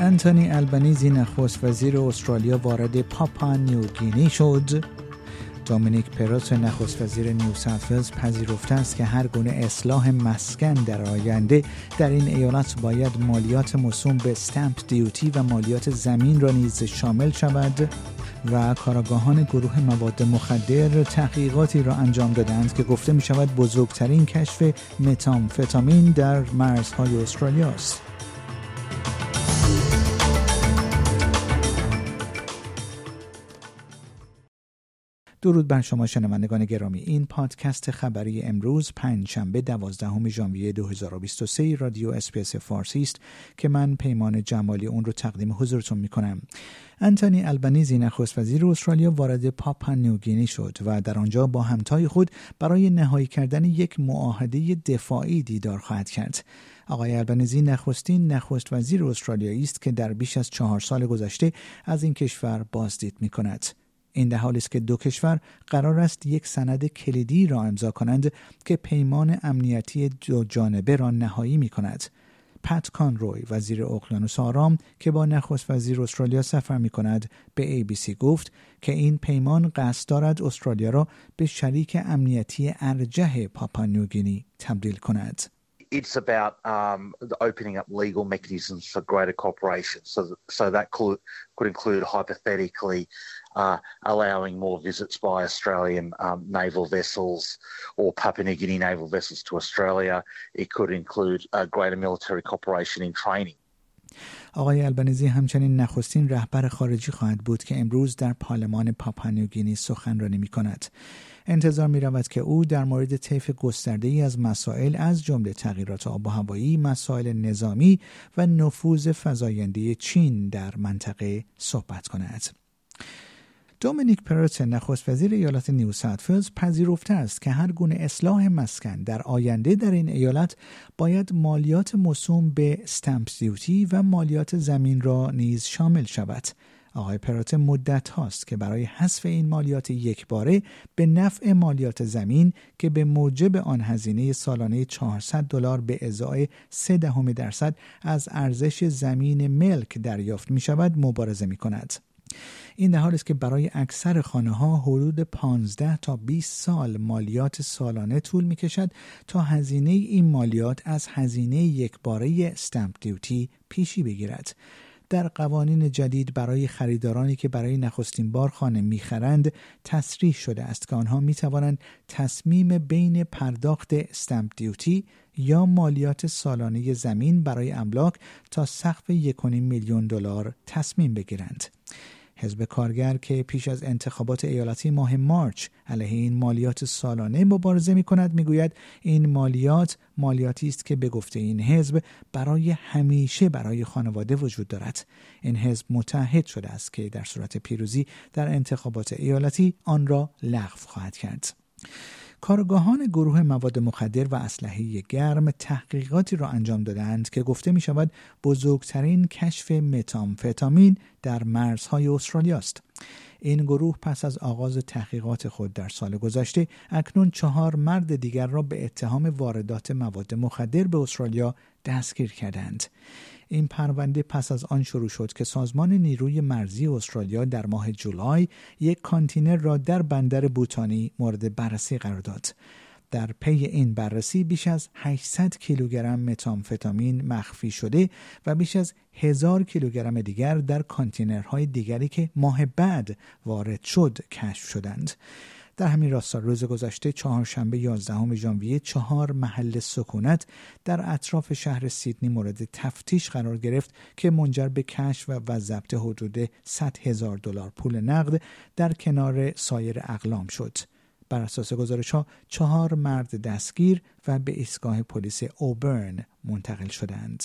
انتونی البنیزی نخست وزیر استرالیا وارد پاپا نیوگینی شد دومینیک پروت نخست وزیر نیو ساوت پذیرفته است که هر گونه اصلاح مسکن در آینده در این ایالت باید مالیات مصوم به استمپ دیوتی و مالیات زمین را نیز شامل شود و کاراگاهان گروه مواد مخدر تحقیقاتی را انجام دادند که گفته می شود بزرگترین کشف متامفتامین در مرزهای استرالیا است. درود بر شما شنوندگان گرامی. این پادکست خبری امروز پنج شنبه دوازدهم ژانویه 2023 رادیو اسپیس فارسی است که من پیمان جمالی اون رو تقدیم حضورتون می کنم انتونی البنیزی نخست وزیر استرالیا وارد پاپا نیوگینی شد و در آنجا با همتای خود برای نهایی کردن یک معاهده دفاعی دیدار خواهد کرد. آقای البنیزی نخستین نخست وزیر استرالیایی است که در بیش از چهار سال گذشته از این کشور بازدید می کند. این در حالی است که دو کشور قرار است یک سند کلیدی را امضا کنند که پیمان امنیتی دو جانبه را نهایی می کند. پت کانروی وزیر اقیانوس آرام که با نخست وزیر استرالیا سفر می کند به ABC گفت که این پیمان قصد دارد استرالیا را به شریک امنیتی ارجه پاپانیوگینی تبدیل کند. it's about um, opening up legal mechanisms for greater cooperation. So, so that could, could include hypothetically uh, allowing more visits by Australian um, naval vessels or Papua New Guinea naval vessels to Australia. It could include uh, greater military cooperation in training. آقای البنیزی همچنین نخستین رهبر خارجی خواهد بود که امروز در پارلمان پاپانیوگینی سخنرانی می کند. انتظار می رود که او در مورد طیف گسترده ای از مسائل از جمله تغییرات آب و هوایی، مسائل نظامی و نفوذ فزاینده چین در منطقه صحبت کند. دومینیک پرت نخست وزیر ایالت نیو ساوت پذیرفته است که هر گونه اصلاح مسکن در آینده در این ایالت باید مالیات مصوم به استمپ دیوتی و مالیات زمین را نیز شامل شود. آقای پرات مدت هاست که برای حذف این مالیات یک باره به نفع مالیات زمین که به موجب آن هزینه سالانه 400 دلار به ازای 3 دهم درصد از ارزش زمین ملک دریافت می شود مبارزه می کند. این در حالی است که برای اکثر خانه ها حدود 15 تا 20 سال مالیات سالانه طول می کشد تا هزینه این مالیات از هزینه یک باره استمپ دیوتی پیشی بگیرد. در قوانین جدید برای خریدارانی که برای نخستین بار خانه می‌خرند تصریح شده است که آنها می توانند تصمیم بین پرداخت استمپ دیوتی یا مالیات سالانه زمین برای املاک تا سقف 1.5 میلیون دلار تصمیم بگیرند. حزب کارگر که پیش از انتخابات ایالتی ماه مارچ علیه این مالیات سالانه مبارزه می کند می گوید این مالیات مالیاتی است که به گفته این حزب برای همیشه برای خانواده وجود دارد. این حزب متحد شده است که در صورت پیروزی در انتخابات ایالتی آن را لغو خواهد کرد. کارگاهان گروه مواد مخدر و اسلحه گرم تحقیقاتی را انجام دادند که گفته می شود بزرگترین کشف متامفتامین در مرزهای استرالیا است. این گروه پس از آغاز تحقیقات خود در سال گذشته اکنون چهار مرد دیگر را به اتهام واردات مواد مخدر به استرالیا دستگیر کردند. این پرونده پس از آن شروع شد که سازمان نیروی مرزی استرالیا در ماه جولای یک کانتینر را در بندر بوتانی مورد بررسی قرار داد. در پی این بررسی بیش از 800 کیلوگرم متامفتامین مخفی شده و بیش از هزار کیلوگرم دیگر در کانتینرهای دیگری که ماه بعد وارد شد کشف شدند. در همین راستا روز گذشته چهارشنبه 11 ژانویه چهار محل سکونت در اطراف شهر سیدنی مورد تفتیش قرار گرفت که منجر به کشف و, و ضبط حدود 100 هزار دلار پول نقد در کنار سایر اقلام شد. بر اساس گزارش ها چهار مرد دستگیر و به ایستگاه پلیس اوبرن منتقل شدند.